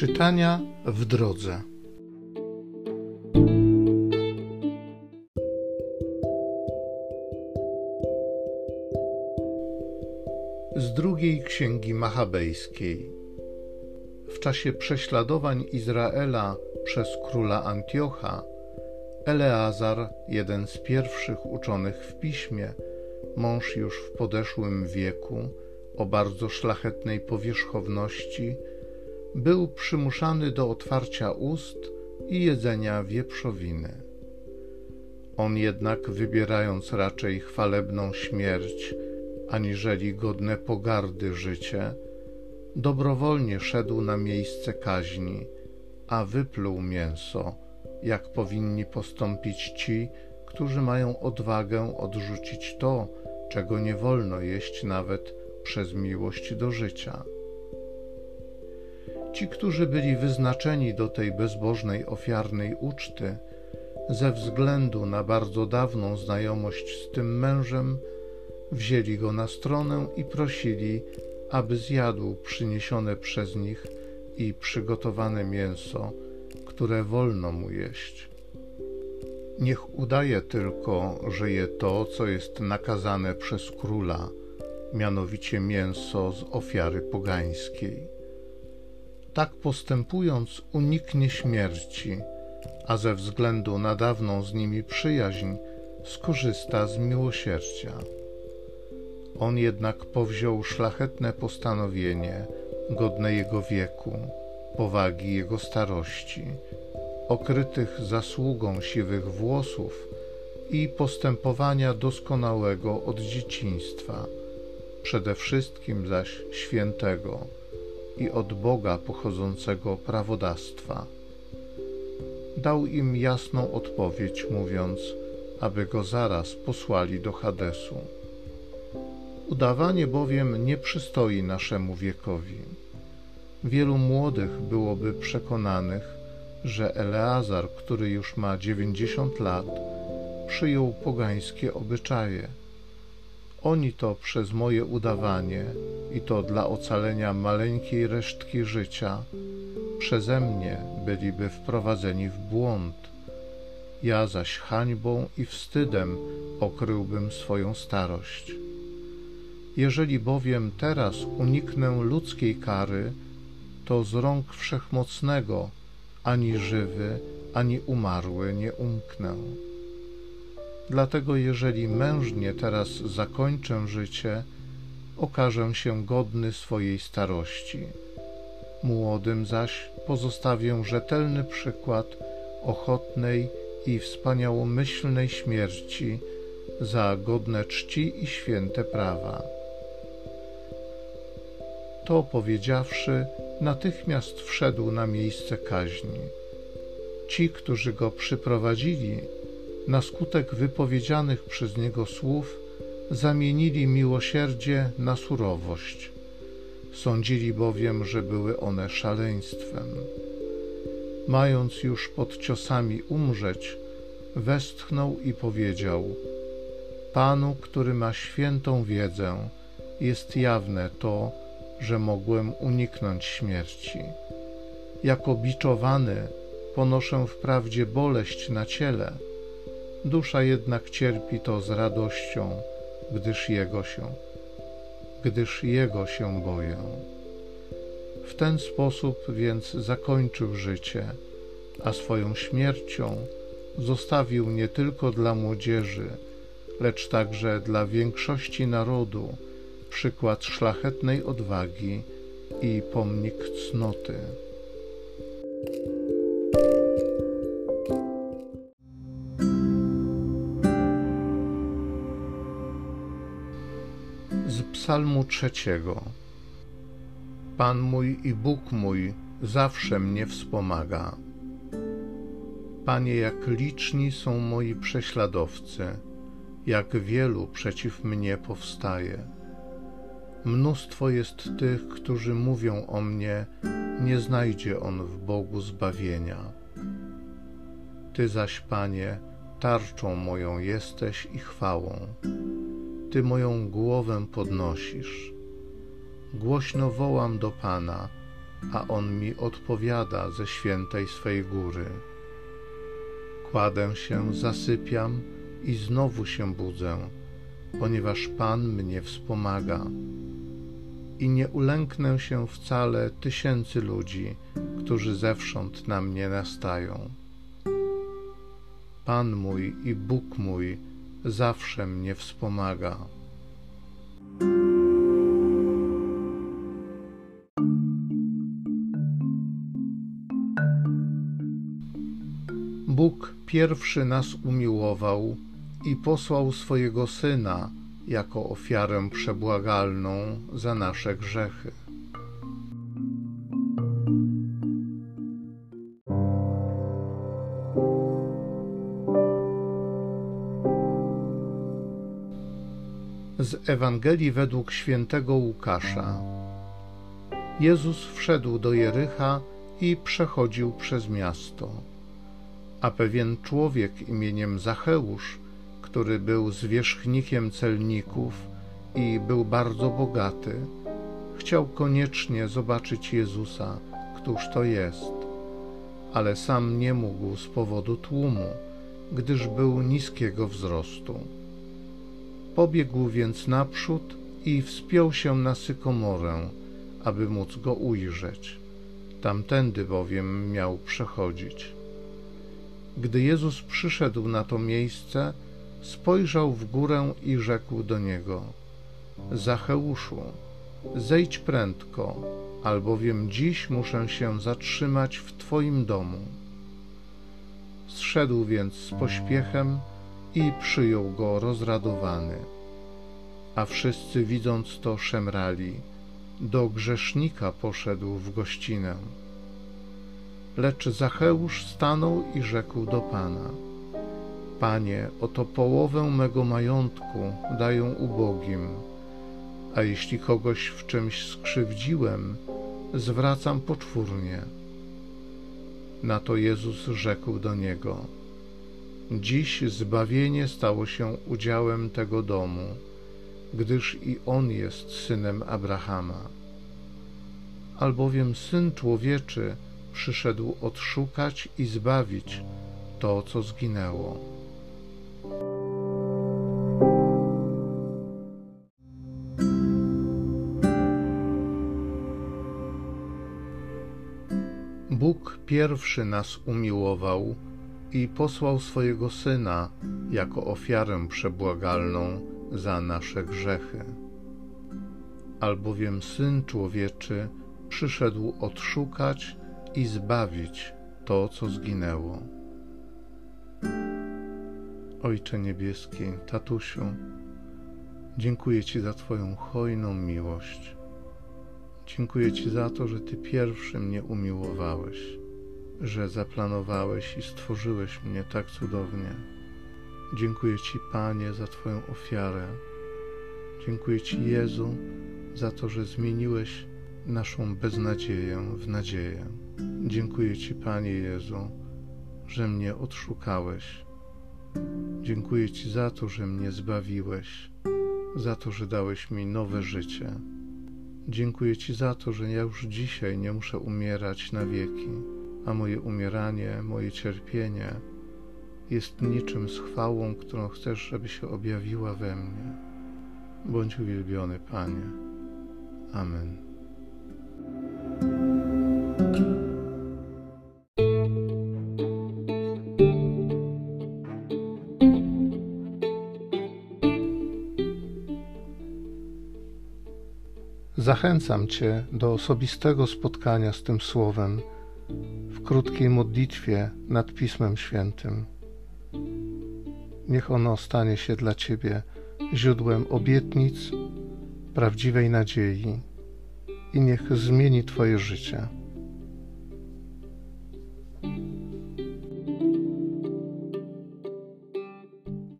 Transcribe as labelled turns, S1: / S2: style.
S1: Czytania w drodze. Z drugiej księgi Machabejskiej. W czasie prześladowań Izraela przez króla Antiocha, Eleazar, jeden z pierwszych uczonych w piśmie, mąż już w podeszłym wieku, o bardzo szlachetnej powierzchowności, był przymuszany do otwarcia ust i jedzenia wieprzowiny. On jednak, wybierając raczej chwalebną śmierć, aniżeli godne pogardy życie, dobrowolnie szedł na miejsce kaźni, a wypluł mięso, jak powinni postąpić ci, którzy mają odwagę odrzucić to, czego nie wolno jeść nawet przez miłość do życia. Ci, którzy byli wyznaczeni do tej bezbożnej ofiarnej uczty, ze względu na bardzo dawną znajomość z tym mężem, wzięli go na stronę i prosili, aby zjadł przyniesione przez nich i przygotowane mięso, które wolno mu jeść. Niech udaje tylko, że je to, co jest nakazane przez króla, mianowicie mięso z ofiary pogańskiej. Tak postępując, uniknie śmierci, a ze względu na dawną z nimi przyjaźń skorzysta z miłosierdzia. On jednak powziął szlachetne postanowienie, godne jego wieku, powagi jego starości, okrytych zasługą siwych włosów i postępowania doskonałego od dzieciństwa, przede wszystkim zaś świętego i od Boga pochodzącego prawodawstwa. Dał im jasną odpowiedź, mówiąc, aby go zaraz posłali do Hadesu. Udawanie bowiem nie przystoi naszemu wiekowi. Wielu młodych byłoby przekonanych, że Eleazar, który już ma dziewięćdziesiąt lat, przyjął pogańskie obyczaje. Oni to przez moje udawanie i to dla ocalenia maleńkiej resztki życia przeze mnie byliby wprowadzeni w błąd. Ja zaś hańbą i wstydem okryłbym swoją starość. Jeżeli bowiem teraz uniknę ludzkiej kary, to z rąk wszechmocnego ani żywy, ani umarły nie umknę. Dlatego, jeżeli mężnie teraz zakończę życie, okażę się godny swojej starości. Młodym zaś pozostawię rzetelny przykład ochotnej i wspaniałomyślnej śmierci za godne czci i święte prawa. To powiedziawszy, natychmiast wszedł na miejsce kaźni. Ci, którzy go przyprowadzili, na skutek wypowiedzianych przez niego słów, zamienili miłosierdzie na surowość. Sądzili bowiem, że były one szaleństwem. Mając już pod ciosami umrzeć, westchnął i powiedział: Panu, który ma świętą wiedzę, jest jawne to, że mogłem uniknąć śmierci. Jako biczowany ponoszę wprawdzie boleść na ciele, dusza jednak cierpi to z radością, gdyż Jego się, gdyż Jego się boję. W ten sposób więc zakończył życie, a swoją śmiercią zostawił nie tylko dla młodzieży, lecz także dla większości narodu przykład szlachetnej odwagi i pomnik cnoty. Psalmu trzeciego. Pan mój i Bóg mój zawsze mnie wspomaga. Panie, jak liczni są moi prześladowcy, jak wielu przeciw mnie powstaje. Mnóstwo jest tych, którzy mówią o mnie, nie znajdzie on w Bogu zbawienia. Ty zaś, Panie, tarczą moją jesteś i chwałą. Ty moją głowę podnosisz. Głośno wołam do Pana, a On mi odpowiada ze świętej swej góry. Kładę się, zasypiam i znowu się budzę, ponieważ Pan mnie wspomaga. I nie ulęknę się wcale tysięcy ludzi, którzy zewsząd na mnie nastają. Pan mój i Bóg mój zawsze mnie wspomaga. Bóg pierwszy nas umiłował i posłał swojego Syna jako ofiarę przebłagalną za nasze grzechy. Z Ewangelii według świętego Łukasza. Jezus wszedł do Jericha i przechodził przez miasto. A pewien człowiek imieniem Zacheusz, który był zwierzchnikiem celników i był bardzo bogaty, chciał koniecznie zobaczyć Jezusa, któż to jest, ale sam nie mógł z powodu tłumu, gdyż był niskiego wzrostu. Pobiegł więc naprzód i wspiął się na sykomorę, aby móc go ujrzeć. Tamtędy bowiem miał przechodzić. Gdy Jezus przyszedł na to miejsce, spojrzał w górę i rzekł do niego: Zacheuszu, zejdź prędko, albowiem dziś muszę się zatrzymać w Twoim domu. Zszedł więc z pośpiechem i przyjął go rozradowany. A wszyscy widząc to szemrali, do grzesznika poszedł w gościnę. Lecz Zacheusz stanął i rzekł do Pana: Panie, oto połowę mego majątku daję ubogim, a jeśli kogoś w czymś skrzywdziłem, zwracam poczwórnie. Na to Jezus rzekł do niego: Dziś zbawienie stało się udziałem tego domu, gdyż i on jest synem Abrahama. Albowiem syn człowieczy przyszedł odszukać i zbawić to, co zginęło. Bóg pierwszy nas umiłował i posłał swojego Syna jako ofiarę przebłagalną za nasze grzechy. Albowiem Syn Człowieczy przyszedł odszukać i zbawić to, co zginęło. Ojcze Niebieski, Tatusiu, dziękuję Ci za Twoją hojną miłość. Dziękuję Ci za to, że Ty pierwszy mnie umiłowałeś, że zaplanowałeś i stworzyłeś mnie tak cudownie. Dziękuję Ci, Panie, za Twoją ofiarę. Dziękuję Ci, Jezu, za to, że zmieniłeś naszą beznadzieję w nadzieję. Dziękuję Ci, Panie Jezu, że mnie odszukałeś. Dziękuję Ci za to, że mnie zbawiłeś, za to, że dałeś mi nowe życie. Dziękuję Ci za to, że ja już dzisiaj nie muszę umierać na wieki, a moje umieranie, moje cierpienie jest niczym z chwałą, którą chcesz, żeby się objawiła we mnie. Bądź uwielbiony, Panie. Amen. Zachęcam Cię do osobistego spotkania z tym Słowem krótkiej modlitwie nad Pismem Świętym. Niech ono stanie się dla Ciebie źródłem obietnic, prawdziwej nadziei i niech zmieni Twoje życie.